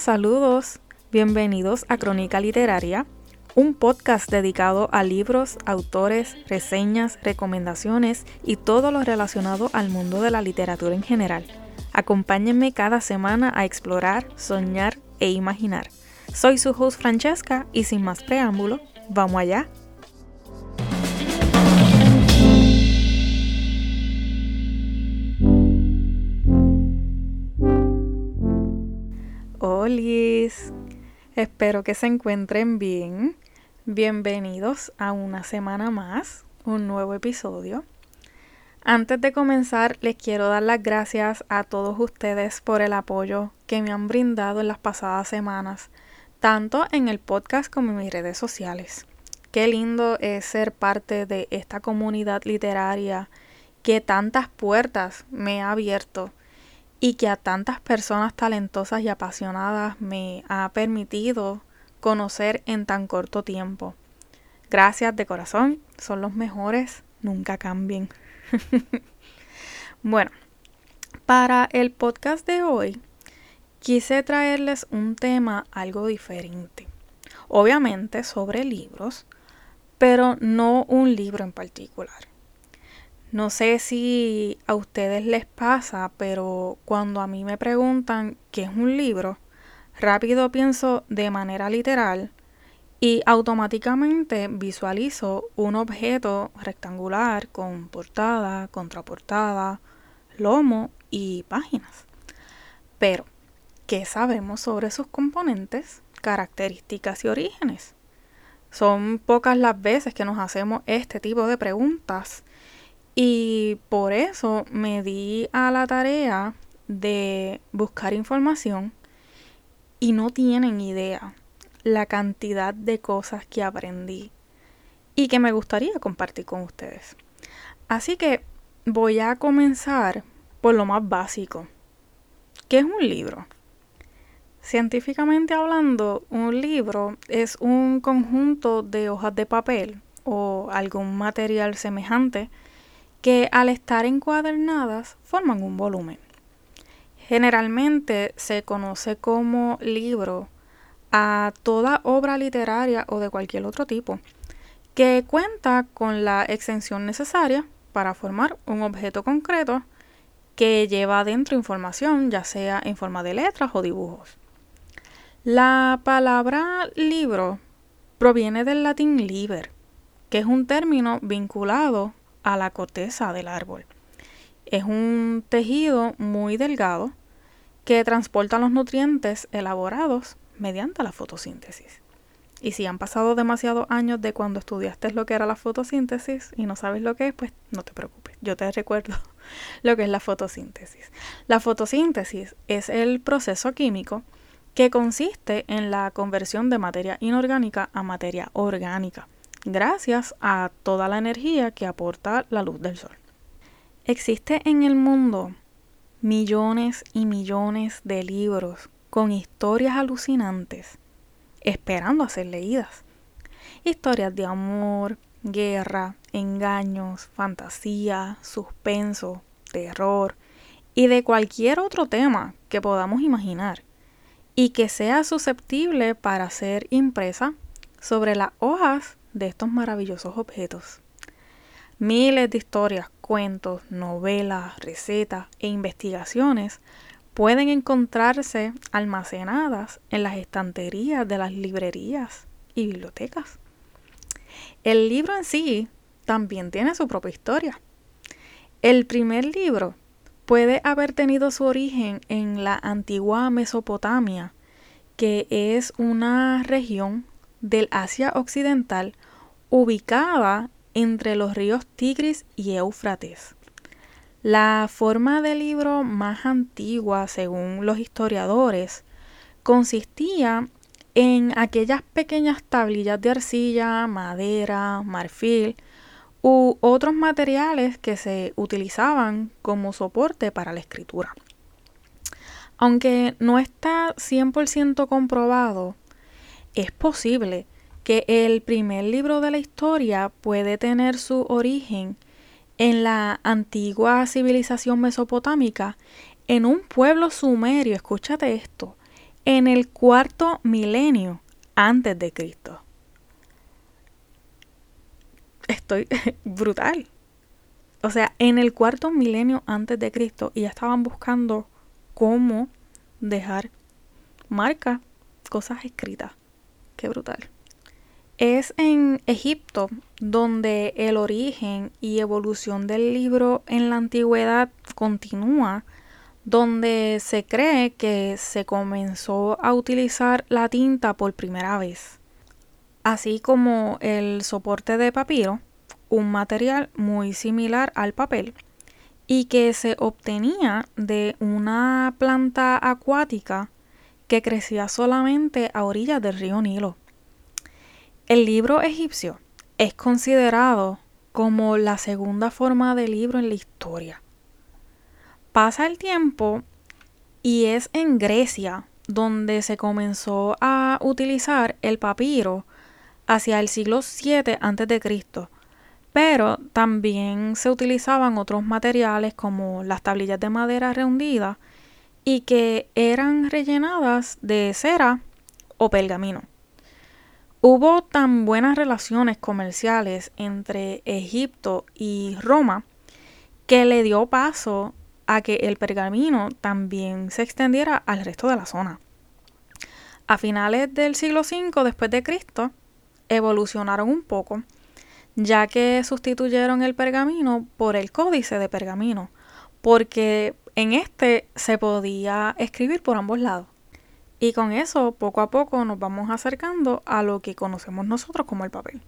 saludos. Bienvenidos a Crónica Literaria, un podcast dedicado a libros, autores, reseñas, recomendaciones y todo lo relacionado al mundo de la literatura en general. Acompáñenme cada semana a explorar, soñar e imaginar. Soy su host Francesca y sin más preámbulo, vamos allá. Hola, espero que se encuentren bien. Bienvenidos a una semana más, un nuevo episodio. Antes de comenzar, les quiero dar las gracias a todos ustedes por el apoyo que me han brindado en las pasadas semanas, tanto en el podcast como en mis redes sociales. Qué lindo es ser parte de esta comunidad literaria que tantas puertas me ha abierto y que a tantas personas talentosas y apasionadas me ha permitido conocer en tan corto tiempo. Gracias de corazón, son los mejores, nunca cambien. bueno, para el podcast de hoy quise traerles un tema algo diferente. Obviamente sobre libros, pero no un libro en particular. No sé si a ustedes les pasa, pero cuando a mí me preguntan qué es un libro, rápido pienso de manera literal y automáticamente visualizo un objeto rectangular con portada, contraportada, lomo y páginas. Pero, ¿qué sabemos sobre sus componentes, características y orígenes? Son pocas las veces que nos hacemos este tipo de preguntas y por eso me di a la tarea de buscar información y no tienen idea la cantidad de cosas que aprendí y que me gustaría compartir con ustedes. Así que voy a comenzar por lo más básico. ¿Qué es un libro? Científicamente hablando, un libro es un conjunto de hojas de papel o algún material semejante que al estar encuadernadas forman un volumen. Generalmente se conoce como libro a toda obra literaria o de cualquier otro tipo que cuenta con la extensión necesaria para formar un objeto concreto que lleva adentro información, ya sea en forma de letras o dibujos. La palabra libro proviene del latín liber, que es un término vinculado a la corteza del árbol. Es un tejido muy delgado que transporta los nutrientes elaborados mediante la fotosíntesis. Y si han pasado demasiados años de cuando estudiaste lo que era la fotosíntesis y no sabes lo que es, pues no te preocupes, yo te recuerdo lo que es la fotosíntesis. La fotosíntesis es el proceso químico que consiste en la conversión de materia inorgánica a materia orgánica gracias a toda la energía que aporta la luz del sol. Existe en el mundo millones y millones de libros con historias alucinantes esperando a ser leídas. Historias de amor, guerra, engaños, fantasía, suspenso, terror y de cualquier otro tema que podamos imaginar y que sea susceptible para ser impresa sobre las hojas de estos maravillosos objetos. Miles de historias, cuentos, novelas, recetas e investigaciones pueden encontrarse almacenadas en las estanterías de las librerías y bibliotecas. El libro en sí también tiene su propia historia. El primer libro puede haber tenido su origen en la antigua Mesopotamia, que es una región del Asia Occidental ubicada entre los ríos Tigris y Éufrates. La forma del libro más antigua, según los historiadores, consistía en aquellas pequeñas tablillas de arcilla, madera, marfil u otros materiales que se utilizaban como soporte para la escritura. Aunque no está 100% comprobado, es posible que el primer libro de la historia puede tener su origen en la antigua civilización mesopotámica en un pueblo sumerio, escúchate esto, en el cuarto milenio antes de Cristo. Estoy brutal. O sea, en el cuarto milenio antes de Cristo y ya estaban buscando cómo dejar marca, cosas escritas. Qué brutal. Es en Egipto donde el origen y evolución del libro en la antigüedad continúa, donde se cree que se comenzó a utilizar la tinta por primera vez, así como el soporte de papiro, un material muy similar al papel, y que se obtenía de una planta acuática que crecía solamente a orillas del río Nilo. El libro egipcio es considerado como la segunda forma de libro en la historia. Pasa el tiempo y es en Grecia donde se comenzó a utilizar el papiro hacia el siglo VII a.C., pero también se utilizaban otros materiales como las tablillas de madera rehundidas y que eran rellenadas de cera o pergamino. Hubo tan buenas relaciones comerciales entre Egipto y Roma que le dio paso a que el pergamino también se extendiera al resto de la zona. A finales del siglo V después de Cristo evolucionaron un poco, ya que sustituyeron el pergamino por el códice de pergamino, porque en este se podía escribir por ambos lados. Y con eso, poco a poco, nos vamos acercando a lo que conocemos nosotros como el papel.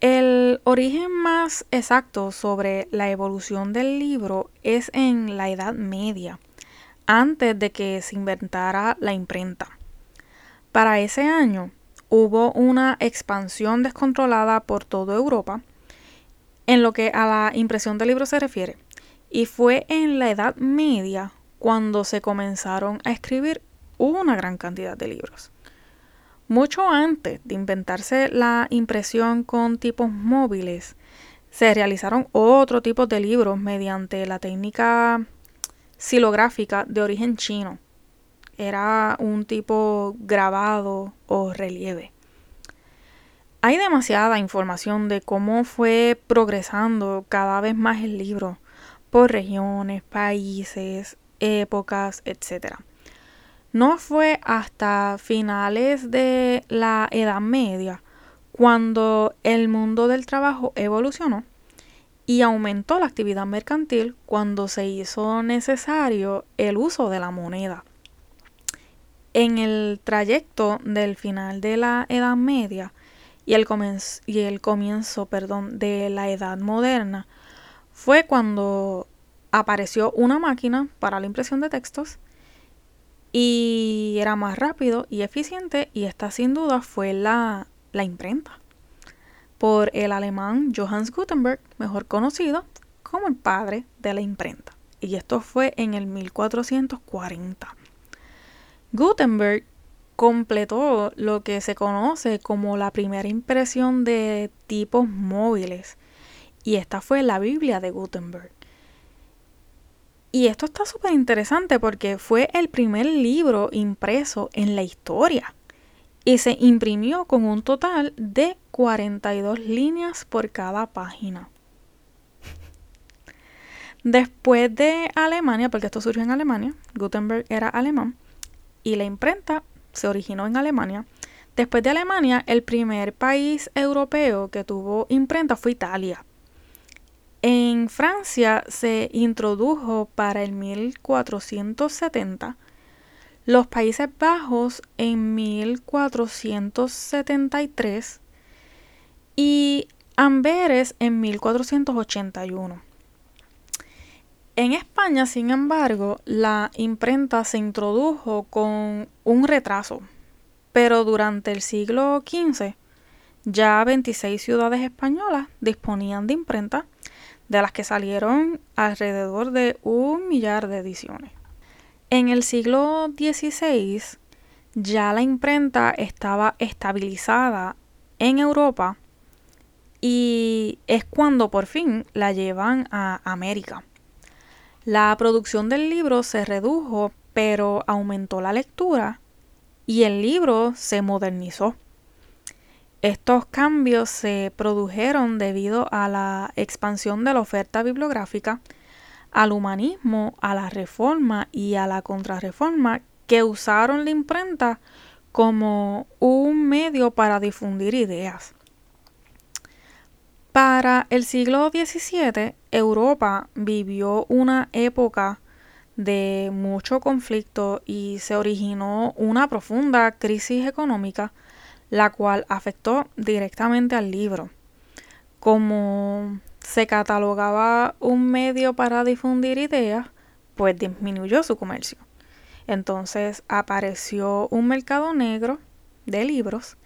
El origen más exacto sobre la evolución del libro es en la Edad Media, antes de que se inventara la imprenta. Para ese año hubo una expansión descontrolada por toda Europa en lo que a la impresión de libros se refiere, y fue en la Edad Media cuando se comenzaron a escribir una gran cantidad de libros. Mucho antes de inventarse la impresión con tipos móviles, se realizaron otro tipo de libros mediante la técnica silográfica de origen chino. Era un tipo grabado o relieve. Hay demasiada información de cómo fue progresando cada vez más el libro por regiones, países, épocas, etc. No fue hasta finales de la Edad Media cuando el mundo del trabajo evolucionó y aumentó la actividad mercantil cuando se hizo necesario el uso de la moneda. En el trayecto del final de la Edad Media y el, y el comienzo perdón, de la Edad Moderna fue cuando apareció una máquina para la impresión de textos y era más rápido y eficiente y esta sin duda fue la, la imprenta por el alemán Johannes Gutenberg, mejor conocido como el padre de la imprenta. Y esto fue en el 1440. Gutenberg completó lo que se conoce como la primera impresión de tipos móviles. Y esta fue la Biblia de Gutenberg. Y esto está súper interesante porque fue el primer libro impreso en la historia y se imprimió con un total de 42 líneas por cada página. Después de Alemania, porque esto surgió en Alemania, Gutenberg era alemán y la imprenta se originó en Alemania. Después de Alemania, el primer país europeo que tuvo imprenta fue Italia. En Francia se introdujo para el 1470, los Países Bajos en 1473 y Amberes en 1481. En España, sin embargo, la imprenta se introdujo con un retraso, pero durante el siglo XV ya 26 ciudades españolas disponían de imprenta de las que salieron alrededor de un millar de ediciones. En el siglo XVI ya la imprenta estaba estabilizada en Europa y es cuando por fin la llevan a América. La producción del libro se redujo, pero aumentó la lectura y el libro se modernizó. Estos cambios se produjeron debido a la expansión de la oferta bibliográfica, al humanismo, a la reforma y a la contrarreforma que usaron la imprenta como un medio para difundir ideas. Para el siglo XVII, Europa vivió una época de mucho conflicto y se originó una profunda crisis económica la cual afectó directamente al libro. Como se catalogaba un medio para difundir ideas, pues disminuyó su comercio. Entonces apareció un mercado negro de libros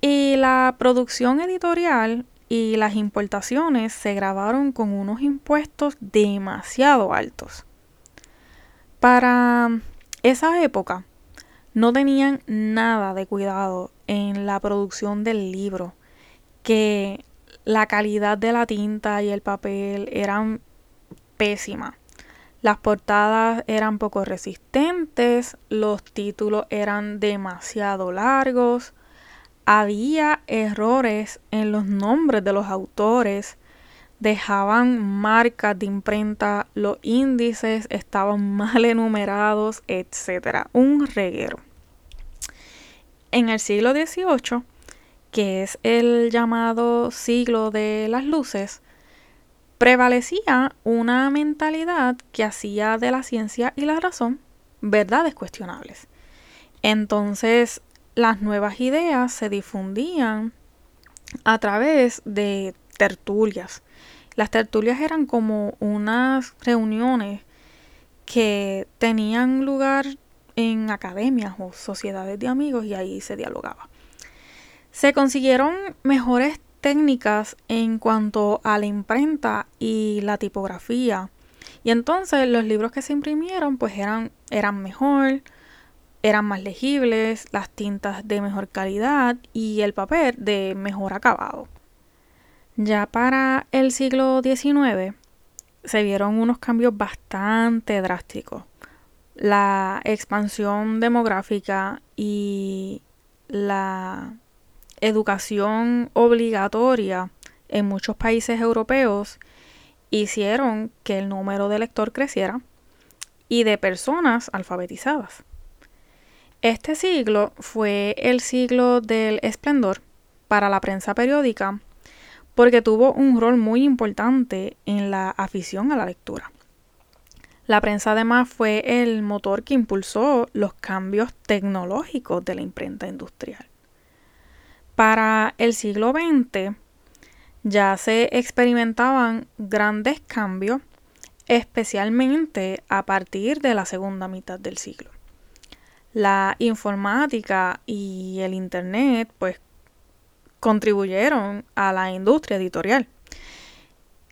y la producción editorial y las importaciones se grabaron con unos impuestos demasiado altos. Para esa época no tenían nada de cuidado en la producción del libro, que la calidad de la tinta y el papel eran pésimas. Las portadas eran poco resistentes, los títulos eran demasiado largos, había errores en los nombres de los autores, dejaban marcas de imprenta, los índices estaban mal enumerados, etc. Un reguero en el siglo XVIII, que es el llamado siglo de las luces, prevalecía una mentalidad que hacía de la ciencia y la razón verdades cuestionables. Entonces, las nuevas ideas se difundían a través de tertulias. Las tertulias eran como unas reuniones que tenían lugar en academias o sociedades de amigos y ahí se dialogaba. Se consiguieron mejores técnicas en cuanto a la imprenta y la tipografía. Y entonces los libros que se imprimieron pues eran, eran mejor, eran más legibles, las tintas de mejor calidad y el papel de mejor acabado. Ya para el siglo XIX se vieron unos cambios bastante drásticos la expansión demográfica y la educación obligatoria en muchos países europeos hicieron que el número de lector creciera y de personas alfabetizadas. Este siglo fue el siglo del esplendor para la prensa periódica porque tuvo un rol muy importante en la afición a la lectura. La prensa además fue el motor que impulsó los cambios tecnológicos de la imprenta industrial. Para el siglo XX ya se experimentaban grandes cambios, especialmente a partir de la segunda mitad del siglo. La informática y el Internet pues contribuyeron a la industria editorial.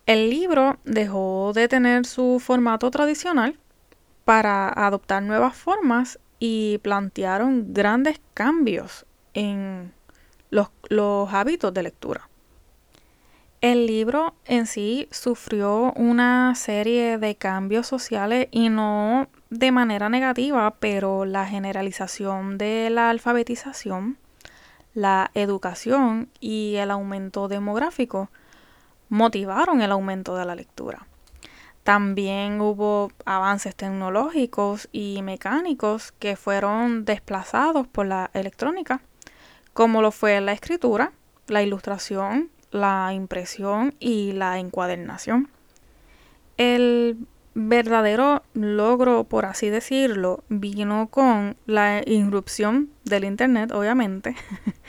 El libro dejó de tener su formato tradicional para adoptar nuevas formas y plantearon grandes cambios en los, hábitos de lectura. El libro en sí sufrió una serie de cambios sociales y no de manera negativa, pero la generalización de la alfabetización, la educación y el aumento demográfico motivaron el aumento de la lectura. También hubo avances tecnológicos y mecánicos que fueron desplazados por la electrónica, como lo fue la escritura, la ilustración, la impresión y la encuadernación. El verdadero logro, por así decirlo, vino con la irrupción del Internet, obviamente,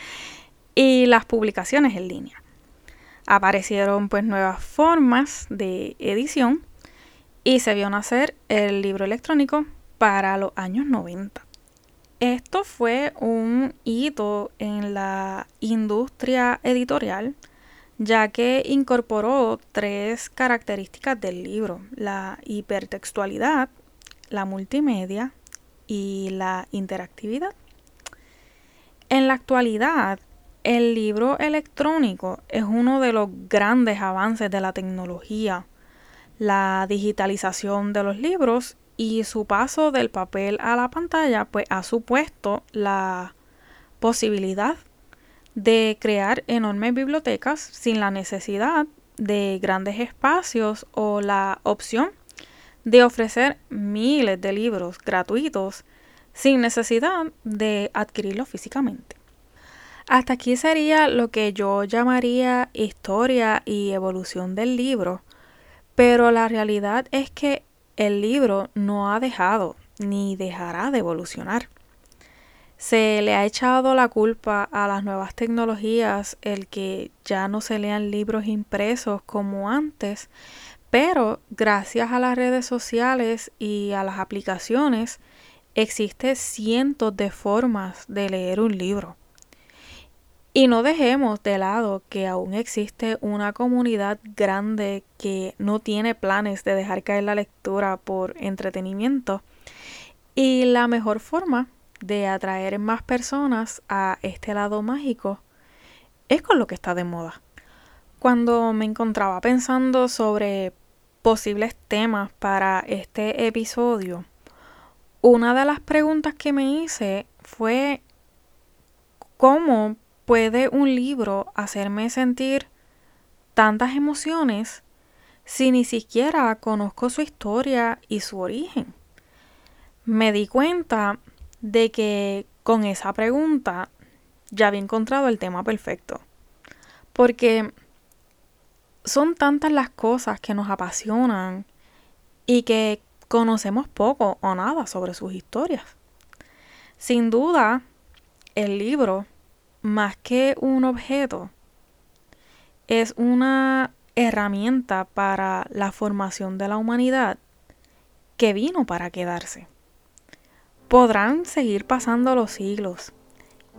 y las publicaciones en línea aparecieron pues nuevas formas de edición y se vio nacer el libro electrónico para los años 90. Esto fue un hito en la industria editorial, ya que incorporó tres características del libro, la hipertextualidad, la multimedia y la interactividad. En la actualidad, el libro electrónico es uno de los grandes avances de la tecnología. La digitalización de los libros y su paso del papel a la pantalla pues ha supuesto la posibilidad de crear enormes bibliotecas sin la necesidad de grandes espacios o la opción de ofrecer miles de libros gratuitos sin necesidad de adquirirlos físicamente. Hasta aquí sería lo que yo llamaría historia y evolución del libro, pero la realidad es que el libro no ha dejado ni dejará de evolucionar. Se le ha echado la culpa a las nuevas tecnologías el que ya no se lean libros impresos como antes, pero gracias a las redes sociales y a las aplicaciones existen cientos de formas de leer un libro. Y no dejemos de lado que aún existe una comunidad grande que no tiene planes de dejar caer la lectura por entretenimiento. Y la mejor forma de atraer más personas a este lado mágico es con lo que está de moda. Cuando me encontraba pensando sobre posibles temas para este episodio, una de las preguntas que me hice fue cómo puede un libro hacerme sentir tantas emociones si ni siquiera conozco su historia y su origen? Me di cuenta de que con esa pregunta ya había encontrado el tema perfecto. Porque son tantas las cosas que nos apasionan y que conocemos poco o nada sobre sus historias. Sin duda, el libro más que un objeto, es una herramienta para la formación de la humanidad que vino para quedarse. Podrán seguir pasando los siglos,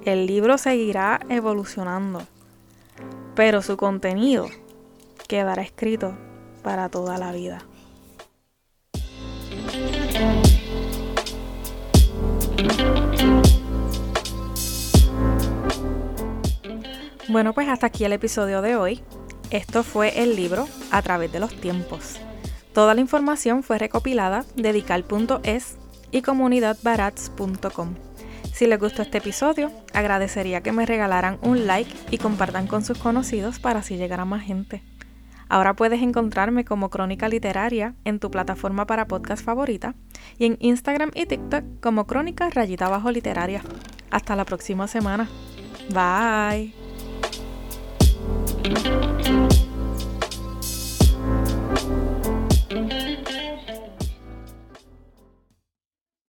el libro seguirá evolucionando, pero su contenido quedará escrito para toda la vida. Bueno, pues hasta aquí el episodio de hoy. Esto fue el libro A través de los tiempos. Toda la información fue recopilada de dical.es y comunidadbarats.com. Si les gustó este episodio, agradecería que me regalaran un like y compartan con sus conocidos para así llegar a más gente. Ahora puedes encontrarme como Crónica Literaria en tu plataforma para podcast favorita y en Instagram y TikTok como Crónica Rayita Bajo Literaria. Hasta la próxima semana. Bye. Thank you.